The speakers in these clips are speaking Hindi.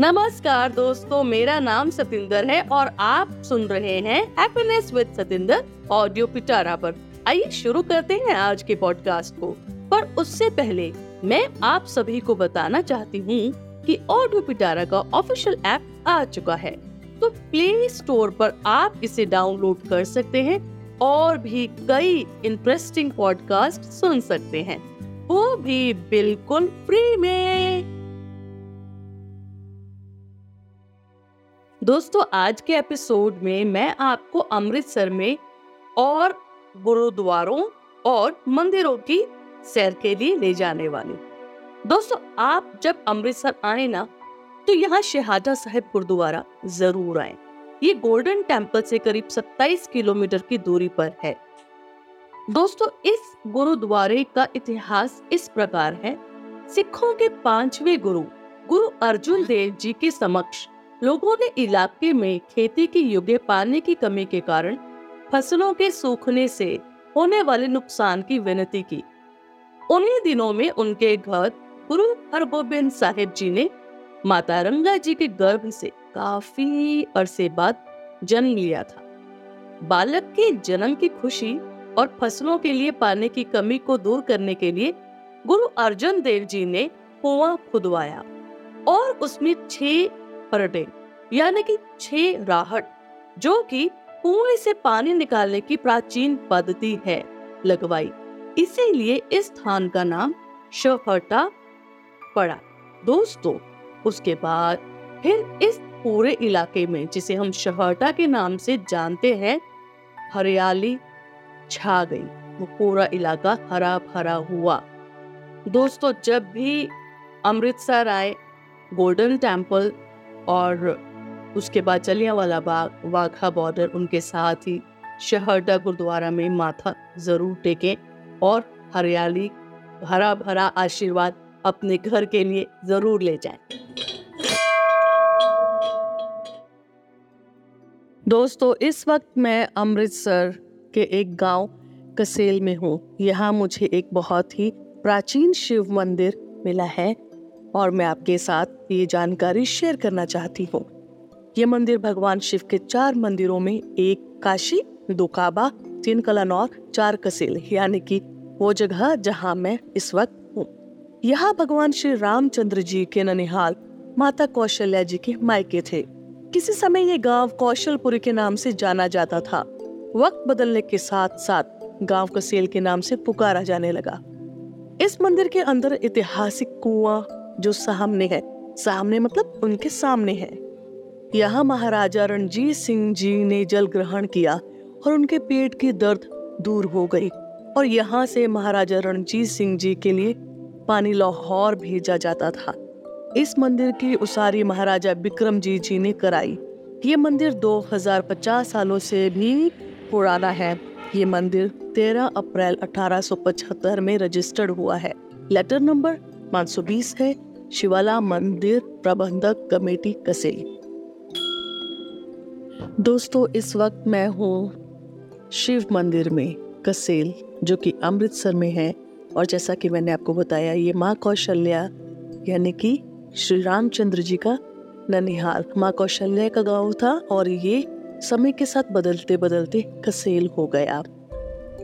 नमस्कार दोस्तों, मेरा नाम सतिंदर है और आप सुन रहे हैं happiness with Satinder audio Pitara पर आइए शुरू करते हैं आज के पॉडकास्ट को। पर उससे पहले, मैं आप सभी को बताना चाहती हूँ कि ऑडियो पिटारा का ऑफिशियल ऐप आ चुका है। तो प्ले स्टोर पर आप इसे डाउनलोड कर सकते हैं और भी कई इंटरेस्टिंग पॉडकास्ट सुन सकते हैं। वो भी बिल्कुल फ्री में। दोस्तों, आज के एपिसोड में मैं आपको अमृतसर में और गुरुद्वारों और मंदिरों की सैर के लिए ले जाने वाली। दोस्तों, आप जब अमृतसर आए ना तो यहाँ शहादा साहिब गुरुद्वारा ज़रूर आए। ये गोल्डन टेंपल से करीब 27 किलोमीटर की दूरी पर है। दोस्तों, इस गुरुद्वारे का इतिहास इस प्रकार है। सिखों के पांचवे गुरु गुरु अर्जुन देव जी के समक्ष लोगों ने इलाके में खेती की युगे पानी की कमी के कारण फ़सलों के सूखने से होने वाले नुकसान की विनती की। उन्हीं दिनों में उनके घर गुरु हरगोबिंद साहिब जी ने माता रंगा जी के गर्भ से काफ़ी अरसे बाद जन्म लिया था। बालक के जन्म की खुशी और फ़सलों के लिए पानी की कमी को दूर करने के लिए गुरु अर्जुन देव जी ने कुआँ खुदवाया और उसमें छह परडे यानी कि छह राहट, जो कि कुएँ से पानी निकालने की प्राचीन पद्धति है लगवाई। इसीलिए इस स्थान का नाम शहटा पड़ा। दोस्तों, उसके बाद फिर इस पूरे इलाके में, जिसे हम शहटा के नाम से जानते हैं, हरियाली छा गई। वो पूरा इलाका हरा भरा हुआ। दोस्तों, जब भी अमृतसर आए, गोल्डन टेंपल और उसके बाद जलियांवाला बाग, वाघा बॉर्डर उनके साथ ही शहरदा गुरुद्वारा में माथा ज़रूर टेकें और हरियाली हरा भरा आशीर्वाद अपने घर के लिए ज़रूर ले जाएँ। दोस्तों, इस वक्त मैं अमृतसर के एक गाँव कसेल में हूँ यहाँ मुझे एक बहुत ही प्राचीन शिव मंदिर मिला है और मैं आपके साथ ये जानकारी शेयर करना चाहती हूँ। ये मंदिर भगवान शिव के चार मंदिरों में एक काशी, दो काबा, तीन कलानौर, चार कसेल, यानी कि वो जगह जहाँ मैं इस वक्त हूँ। यहाँ भगवान श्री रामचंद्र जी के ननिहाल माता कौशल्या जी के मायके थे। किसी समय ये गाँव कौशलपुरी के नाम से जाना जाता था। वक्त बदलने के साथ साथ गाँव कसेल के नाम से पुकारा जाने लगा। इस मंदिर के अंदर ऐतिहासिक कुआँ जो सामने है। सामने मतलब उनके सामने है। यहाँ महाराजा रणजीत सिंह जी ने जल ग्रहण किया और उनके पेट की दर्द दूर हो गई और यहाँ से महाराजा रणजीत सिंह जी के लिए पानी लाहौर भेजा जाता था। इस मंदिर की उसारी महाराजा विक्रम जी जी ने कराई। ये मंदिर 2050 सालों से भी पुराना है। ये मंदिर 13 अप्रैल 1875 में रजिस्टर्ड हुआ है। लेटर नंबर 520 है, शिवाला मंदिर प्रबंधक कमेटी कसेली। दोस्तों, इस वक्त मैं हूँ शिव मंदिर में कसेल, जो कि अमृतसर में है, और जैसा कि मैंने आपको बताया, ये माँ कौशल्या, यानी कि श्री रामचंद्र जी का ननिहाल। माँ कौशल्या का गाँव था, और ये समय के साथ बदलते बदलते कसेल हो गया।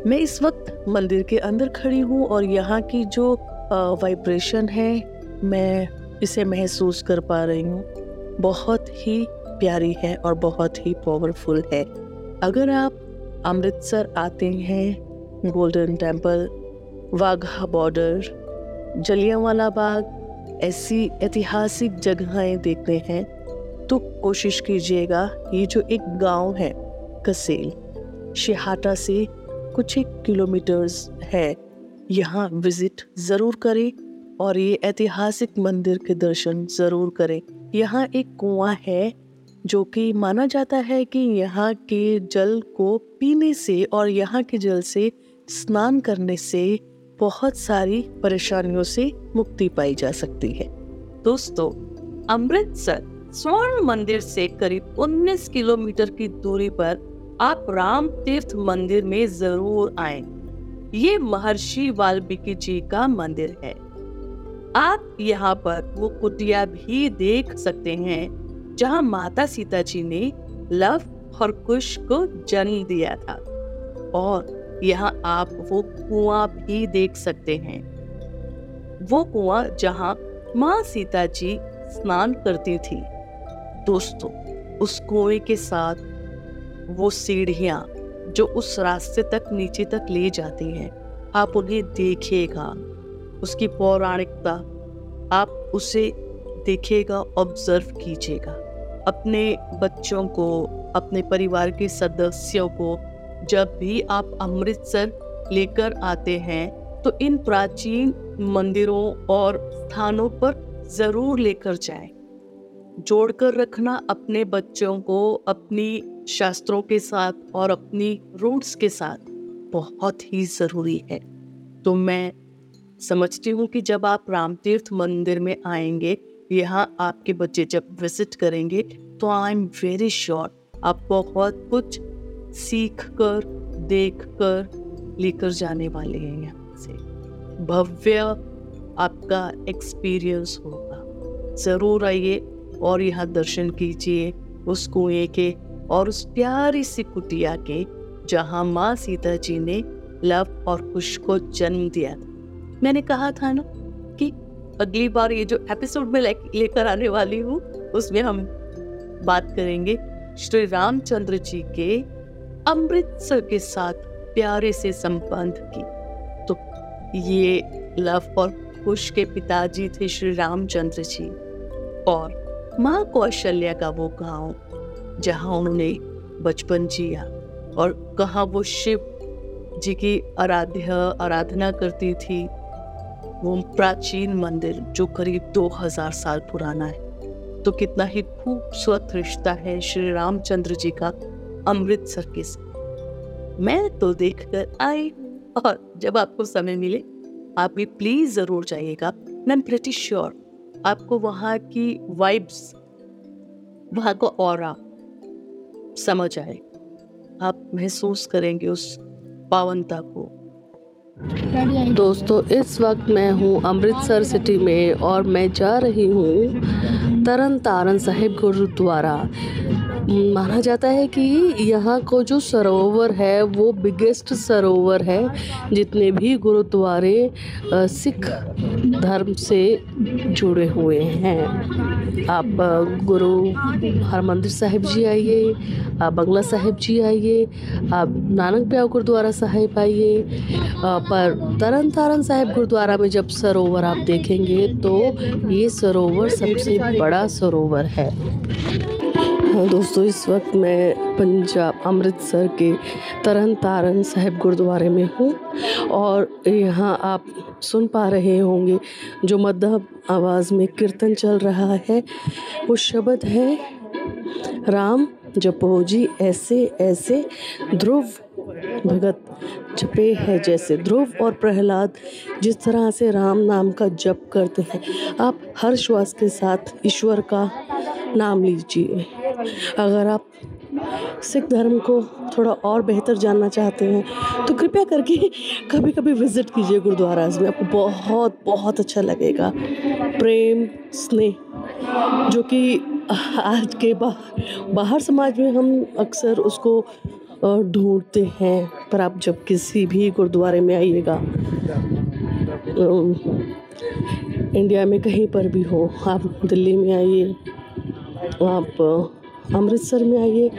मैं इस वक्त मंदिर के अंदर खड़ी हूँ, और यहाँ की जो वाइब्रेशन है, मैं इसे महसूस कर पा रही हूँ। बहुत ही प्यारी है और बहुत ही पावरफुल है। अगर आप अमृतसर आते हैं Golden Temple Wagah border Jallianwala Bagh, ऐसी ऐतिहासिक जगहें देखते हैं तो कोशिश कीजिएगा, ये जो एक गाँव है, कसेल, शिहाटा से कुछ एक किलोमीटर्स है। यहाँ विज़िट ज़रूर करें और ये ऐतिहासिक मंदिर के दर्शन ज़रूर करें। यहाँ एक कुआँ है जो कि माना जाता है कि यहाँ के जल को पीने से और यहाँ के जल से स्नान करने से बहुत सारी परेशानियों से मुक्ति पाई जा सकती है। दोस्तों, अमृतसर स्वर्ण मंदिर से करीब 19 किलोमीटर की दूरी पर आप राम तीर्थ मंदिर में ज़रूर आए। ये महर्षि वाल्मीकि जी का मंदिर है। आप यहाँ पर वो कुटिया भी देख सकते हैं, जहाँ माता सीता जी ने लव और कुश को जन्म दिया था। और यहाँ आप वो कुआँ भी देख सकते हैं। वो कुआँ जहाँ माँ सीता जी स्नान करती थी। दोस्तों, उस कुएँ के साथ वो सीढ़ियाँ जो उस रास्ते तक, नीचे तक ले जाती हैं। आप उन्हें देखिएगा। उसकी पौराणिकता, आप उसे देखिएगा ऑब्ज़र्व कीजिएगा। अपने बच्चों को, अपने परिवार के सदस्यों को, जब भी आप अमृतसर लेकर आते हैं तो इन प्राचीन मंदिरों और स्थानों पर ज़रूर लेकर जाएँ। जोड़कर रखना अपने बच्चों को, अपनी शास्त्रों के साथ और अपनी रूट्स के साथ बहुत ही ज़रूरी है। तो मैं समझती हूँ कि जब आप रामतीर्थ मंदिर में आएँगे, यहाँ आपके बच्चे जब विज़िट करेंगे तो आई एम वेरी श्योर आप बहुत कुछ सीख कर देख कर लेकर जाने वाले हैं यहाँ से। भव्य आपका एक्सपीरियंस होगा। ज़रूर आइए और यहाँ दर्शन कीजिए उस कुएँ के और उस प्यारी सी कुटिया के, जहाँ माँ सीता जी ने लव और कुश को जन्म दिया मैंने कहा था ना कि अगली बार ये जो एपिसोड में लेकर आने वाली हूँ, उसमें हम बात करेंगे श्री रामचंद्र जी के अमृतसर के साथ प्यारे से संबंध की। तो ये लव और कुश के पिताजी थे श्री रामचंद्र जी और माँ कौशल्या का वो गाँव जहाँ उन्होंने बचपन जिया और कहा वो शिव जी की आराध्य, आराधना करती थी। वो प्राचीन मंदिर जो करीब 2000 साल पुराना है। तो कितना ही खूबसूरत रिश्ता है श्री रामचंद्र जी का अमृतसर के मैं तो देख कर आई और जब आपको समय मिले, आप भी प्लीज़ ज़रूर जाइएगा। मैं एम प्रेटी श्योर आपको वहाँ की वाइब्स वहाँ का और समझ आए। आप महसूस करेंगे उस पावनता को। दोस्तों, इस वक्त मैं हूँ अमृतसर सिटी में और मैं जा रही हूँ तरन तारण साहिब गुरुद्वारा। माना जाता है कि यहाँ को जो सरोवर है, वो बिगेस्ट सरोवर है, जितने भी गुरुद्वारे सिख धर्म से जुड़े हुए हैं। आप गुरु हरमंदिर साहिब जी आइए, आप बंगला साहिब जी आइए, आप नानक प्याव गुरुद्वारा साहिब आइए पर तरन तारण साहिब गुरुद्वारा में जब सरोवर आप देखेंगे तो ये सरोवर सबसे बड़ा सरोवर है। हाँ दोस्तों, इस वक्त मैं पंजाब अमृतसर के तरन तारन साहिब गुरुद्वारे में हूँ और यहाँ आप सुन पा रहे होंगे जो मध्यम आवाज़ में कीर्तन चल रहा है। वो शब्द है, राम जपो जी ऐसे ऐसे ध्रुव भगत जपे है जैसे ध्रुव और प्रहलाद, जिस तरह से राम नाम का जप करते हैं। आप हर श्वास के साथ ईश्वर का नाम लीजिए। अगर आप सिख धर्म को थोड़ा और बेहतर जानना चाहते हैं तो कृपया करके कभी कभी विज़िट कीजिए गुरुद्वारा में आपको बहुत बहुत अच्छा लगेगा। प्रेम, स्नेह, जो कि आज के बाहर बाहर समाज में हम अक्सर उसको ढूंढते हैं, पर आप जब किसी भी गुरुद्वारे में आइएगा इंडिया में कहीं पर भी हो, आप दिल्ली में आइए, आप अमृतसर में आइए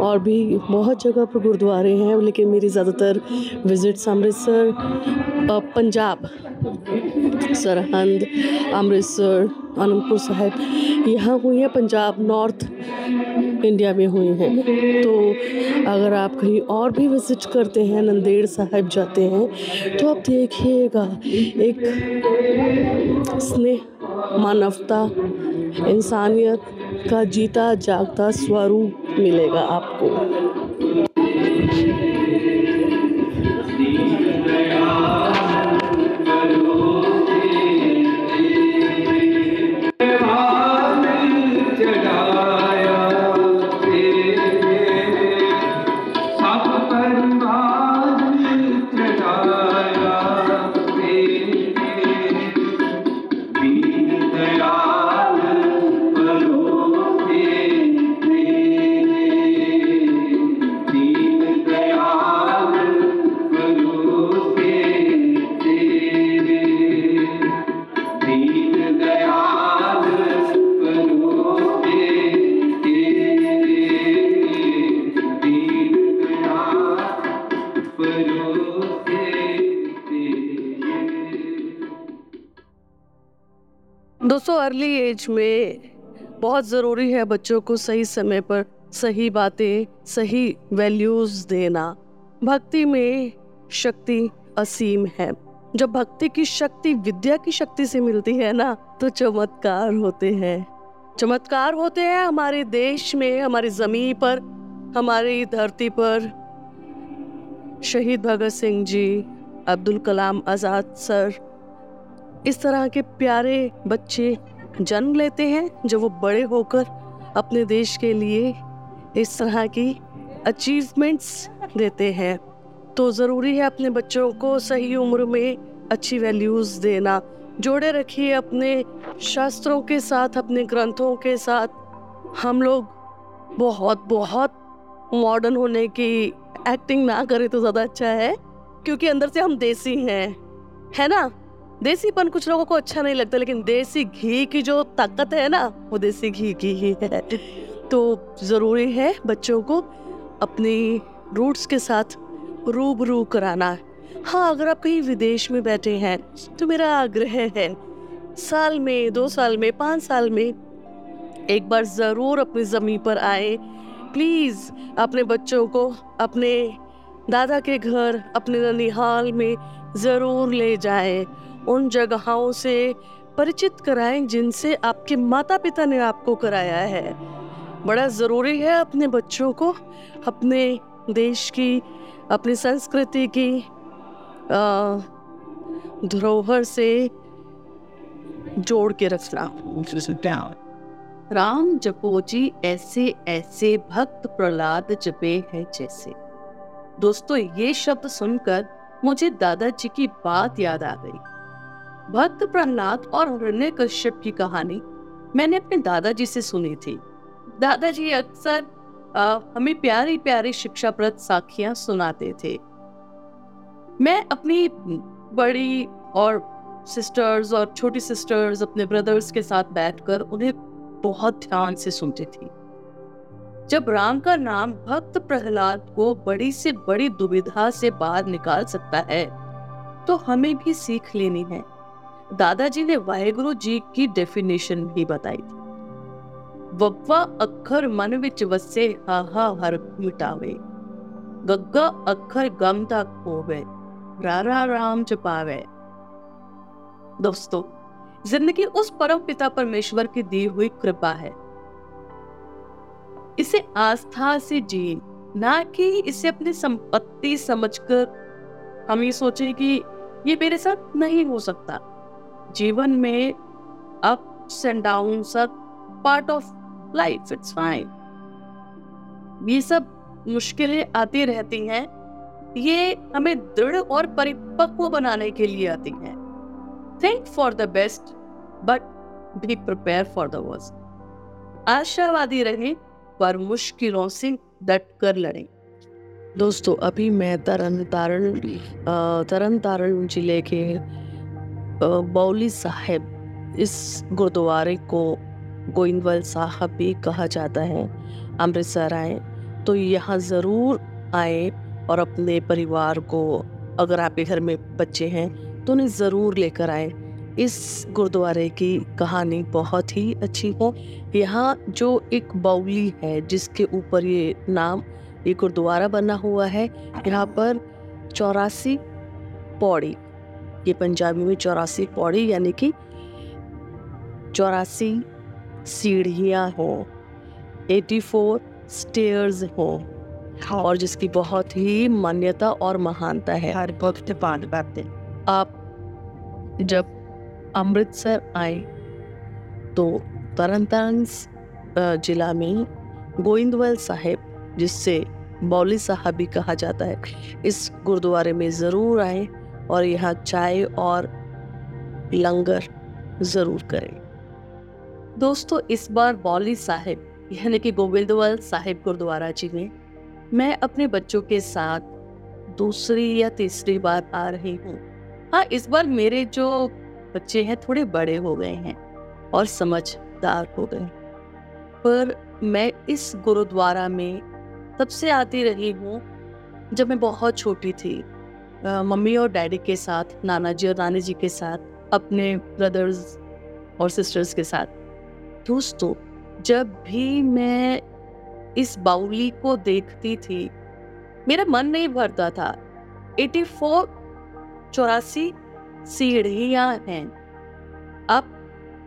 और भी बहुत जगह पर गुरुद्वारे हैं, लेकिन मेरी ज़्यादातर विज़िट्स अमृतसर पंजाब, सरहंद, अमृतसर आनंदपुर साहिब, यहाँ हुई हैं, पंजाब नॉर्थ इंडिया में हुई हैं। तो अगर आप कहीं और भी विज़िट करते हैं, नंदेड़ साहिब जाते हैं तो आप देखिएगा, एक स्नेह, मानवता इंसानियत का जीता जागता स्वरूप मिलेगा आपको। अर्ली एज में बहुत ज़रूरी है बच्चों को सही समय पर सही बातें, सही वैल्यूज़ देना। भक्ति में शक्ति असीम है। जब भक्ति की शक्ति विद्या की शक्ति से मिलती है ना तो चमत्कार होते हैं। चमत्कार होते हैं हमारे देश में, हमारी ज़मीन पर, हमारी धरती पर। शहीद भगत सिंह जी, अब्दुल कलाम आज़ाद सर, इस तरह के प्यारे बच्चे जन्म लेते हैं जब वो बड़े होकर अपने देश के लिए इस तरह की अचीवमेंट्स देते हैं। तो ज़रूरी है अपने बच्चों को सही उम्र में अच्छी वैल्यूज़ देना। जोड़े रखिए अपने शास्त्रों के साथ, अपने ग्रंथों के साथ। हम लोग बहुत बहुत मॉडर्न होने की एक्टिंग ना करें तो ज़्यादा अच्छा है, क्योंकि अंदर से हम देसी हैं। है ना? देसीपन कुछ लोगों को अच्छा नहीं लगता, लेकिन देसी घी की जो ताकत है ना, वो देसी घी की ही है। तो ज़रूरी है बच्चों को अपनी रूट्स के साथ रूबरू कराना। हाँ अगर आप कहीं विदेश में बैठे हैं तो मेरा आग्रह है, साल में, दो साल में, पाँच साल में एक बार ज़रूर अपनी ज़मीन पर आए। प्लीज़, अपने बच्चों को अपने दादा के घर, अपने ननिहाल में ज़रूर ले जाएँ। उन जगहों से परिचित कराएँ जिनसे आपके माता पिता ने आपको कराया है। बड़ा ज़रूरी है अपने बच्चों को अपने देश की अपनी संस्कृति की धरोहर से जोड़ के रखना। राम जपो जी ऐसे ऐसे भक्त प्रहलाद जपे हैं जैसे। दोस्तों ये शब्द सुनकर मुझे दादाजी की बात याद आ गई। भक्त प्रहलाद और हिरण्य कश्यप की कहानी मैंने अपने दादाजी से सुनी थी। दादाजी अक्सर हमें प्यारी प्यारी शिक्षाप्रद साखियाँ सुनाते थे। मैं अपनी बड़ी और सिस्टर्स और छोटी सिस्टर्स अपने ब्रदर्स के साथ बैठकर उन्हें बहुत ध्यान से सुनती थी। जब राम का नाम भक्त प्रहलाद को बड़ी से बड़ी दुविधा से बाहर निकाल सकता है तो हमें भी सीख लेनी है। दादाजी ने वाहेगुरु जी की डेफिनेशन भी बताई थी। वक्वा अखर मन विच वसे हाहा हर मिटावे। गग्गा अखर गम तक होवे रारा राम चपावे दोस्तों, ज़िंदगी उस परम पिता परमेश्वर की दी हुई कृपा है। इसे आस्था से जी ना कि इसे अपनी संपत्ति समझकर। हम ये सोचे कि ये मेरे साथ नहीं हो सकता। जीवन में अप्स एंड डाउन सब part of life it's fine ये सब मुश्किलें आती रहती हैं, ये हमें दृढ़ और परिपक्व बनाने के लिए आती हैं। Think for the best but be prepare for the worst आशावादी रहें, पर मुश्किलों से डट कर लड़ें। दोस्तों, अभी मैं तरन तारण तरन तारण ज़िले के बौली साहिब इस गुरुद्वारे को गोइंदवल साहब भी कहा जाता है, अमृतसर आए तो यहाँ ज़रूर आए और अपने परिवार को, अगर आपके घर में बच्चे हैं तो उन्हें ज़रूर लेकर आए। इस गुरुद्वारे की कहानी बहुत ही अच्छी है। यहाँ जो एक बाउली है, जिसके ऊपर ये नाम, ये गुरुद्वारा बना हुआ है, यहाँ पर चौरासी पौड़ी ये पंजाबी में चौरासी पौड़ी यानी कि चौरासी सीढ़ियाँ हों एटी फोर स्टेयर्स हों। और जिसकी बहुत ही मान्यता और महानता है। हर वक्त बात आप जब अमृतसर आए तो तरन तारण जिला में गोइंदवल साहेब जिससे बौली साहब भी कहा जाता है इस गुरुद्वारे में ज़रूर आए। और यहाँ चाय और लंगर ज़रूर करें। दोस्तों, इस बार बौली साहिब, यानी कि गोविंदवल साहिब गुरुद्वारा जी में, मैं अपने बच्चों के साथ दूसरी या तीसरी बार आ रही हूँ। हाँ इस बार मेरे जो बच्चे हैं, थोड़े बड़े हो गए हैं और समझदार हो गए पर मैं इस गुरुद्वारा में तब से आती रही हूँ, जब मैं बहुत छोटी थी। मम्मी और डैडी के साथ नाना जी और नानी जी के साथ, अपने ब्रदर्स और सिस्टर्स के साथ। दोस्तों, जब भी मैं इस बाउली को देखती थी, मेरा मन नहीं भरता था। 84 चौरासी सीढ़ियाँ हैं। आप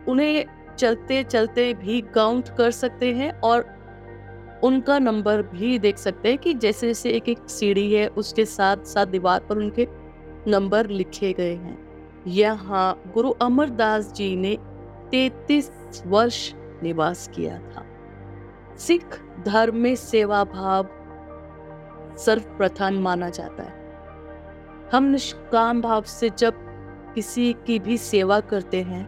उन्हें चलते चलते भी काउंट कर सकते हैं और उनका नंबर भी देख सकते हैं कि जैसे जैसे एक एक सीढ़ी है, उसके साथ साथ दीवार पर उनके नंबर लिखे गए हैं। यहाँ गुरु अमरदास जी ने 33 वर्ष निवास किया था। सिख धर्म में सेवा भाव सर्वप्रधान माना जाता है। हम निष्काम भाव से जब किसी की भी सेवा करते हैं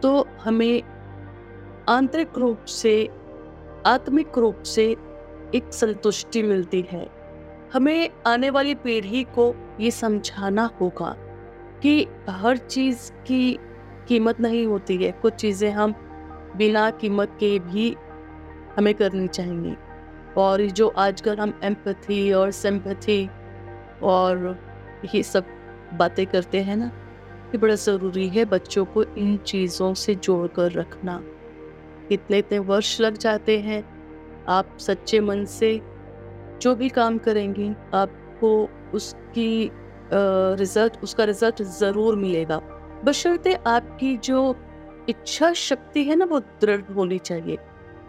तो हमें आंतरिक रूप से आत्मिक रूप से एक संतुष्टि मिलती है। हमें आने वाली पीढ़ी को ये समझाना होगा कि हर चीज़ की कीमत नहीं होती है। कुछ चीज़ें हम बिना कीमत के भी हमें करनी चाहिए। और जो आजकल हम एम्पथी और सिंपथी और ये सब बातें करते हैं ना, ये बड़ा ज़रूरी है बच्चों को इन चीज़ों से जोड़ कर रखना। कितने इतने वर्ष लग जाते हैं। आप सच्चे मन से जो भी काम करेंगी, आपको उसकी रिज़ल्ट, उसका रिज़ल्ट ज़रूर मिलेगा। बशर्ते आपकी जो इच्छा शक्ति है ना, वो दृढ़ होनी चाहिए।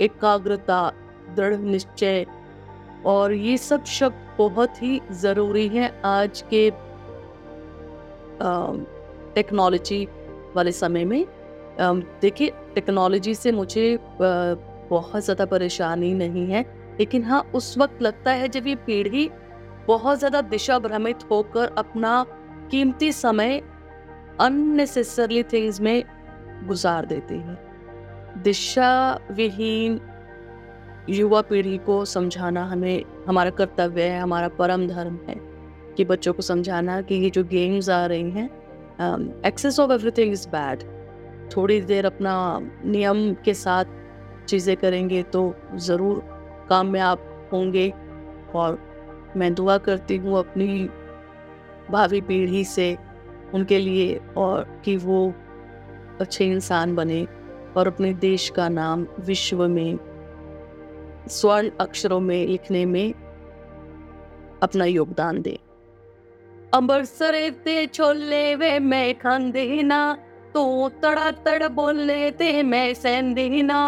एकाग्रता, दृढ़ निश्चय, और ये सब शब्द बहुत ही ज़रूरी है आज के टेक्नोलॉजी वाले समय में। देखिए टेक्नोलॉजी से मुझे बहुत ज़्यादा परेशानी नहीं है, लेकिन हाँ उस वक्त लगता है जब ये पीढ़ी बहुत ज़्यादा दिशा भ्रमित होकर अपना कीमती समय अननेसेसरली थिंग्स में गुजार देती है। दिशा विहीन युवा पीढ़ी को समझाना हमें, हमारा कर्तव्य है, हमारा परम धर्म है कि बच्चों को समझाना कि ये जो गेम्स आ रही हैं excess of everything is bad थोड़ी देर अपना नियम के साथ चीज़ें करेंगे तो ज़रूर काम में आप होंगे। और मैं दुआ करती हूँ अपनी भावी पीढ़ी से, उनके लिए और कि वो अच्छे इंसान बने और अपने देश का नाम विश्व में स्वर्ण अक्षरों में लिखने में अपना योगदान दे। अमृतसर छोले वे मैं खांदे ना तू तड़ा तड़ बोले ते मैं सहंदी ना।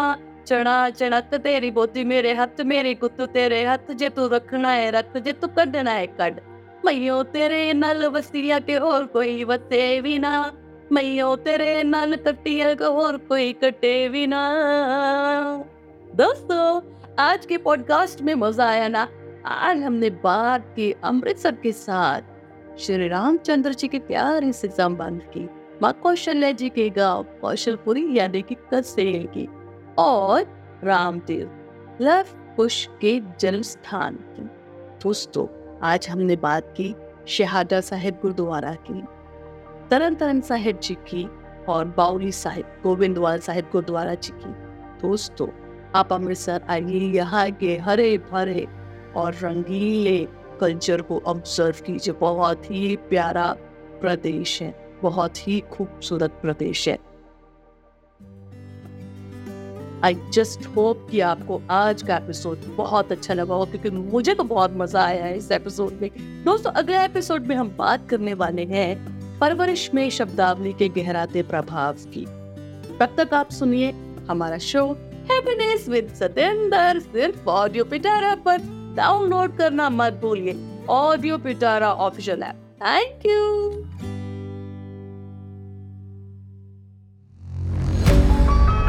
चढ़ा चढ़क तेरी बोती मेरे हथ मेरी कुत्त तेरे हथ जे तू रखना है रख, जे तू कढ़ना है कढ़ मैयो तेरे नल वसिया के और कोई वते भी ना। मैयो तेरे नल कटिया को और कोई कटे भी ना। दोस्तों, आज के पॉडकास्ट में मज़ा आया ना? आज हमने बात की अमृतसर के साथ। श्री रामचंद्र जी के प्यारे से संबंध की। माँ कौशल्या जी के गाँव कौशलपुरी यानी कि कसेल की और रामदेव, लव कुश के जन्म स्थान की। दोस्तों, आज हमने बात की शहादा साहिब गुरुद्वारा की तरन तरन साहिब जी की और बाउली साहिब, गोविंदवाल साहिब गुरुद्वारा जी की। दोस्तों, आप अमृतसर आइए, यहाँ के हरे भरे और रंगीले कल्चर को ऑब्ज़र्व कीजिए। बहुत ही प्यारा प्रदेश है। बहुत ही खूबसूरत प्रदेश है। आई जस्ट होप कि आपको आज का एपिसोड बहुत अच्छा लगा हो, क्योंकि मुझे तो बहुत मज़ा आया है इस एपिसोड में। दोस्तों, अगले एपिसोड में हम बात करने वाले हैं परवरिश में शब्दावली के गहराते प्रभाव की। तब तक आप सुनिए हमारा शो हैप्पीनेस विद सतेंद्र सिर्फ़ ऑडियो पिटारा पर। डाउनलोड करना मत भूलिए audio Pitara official app thank you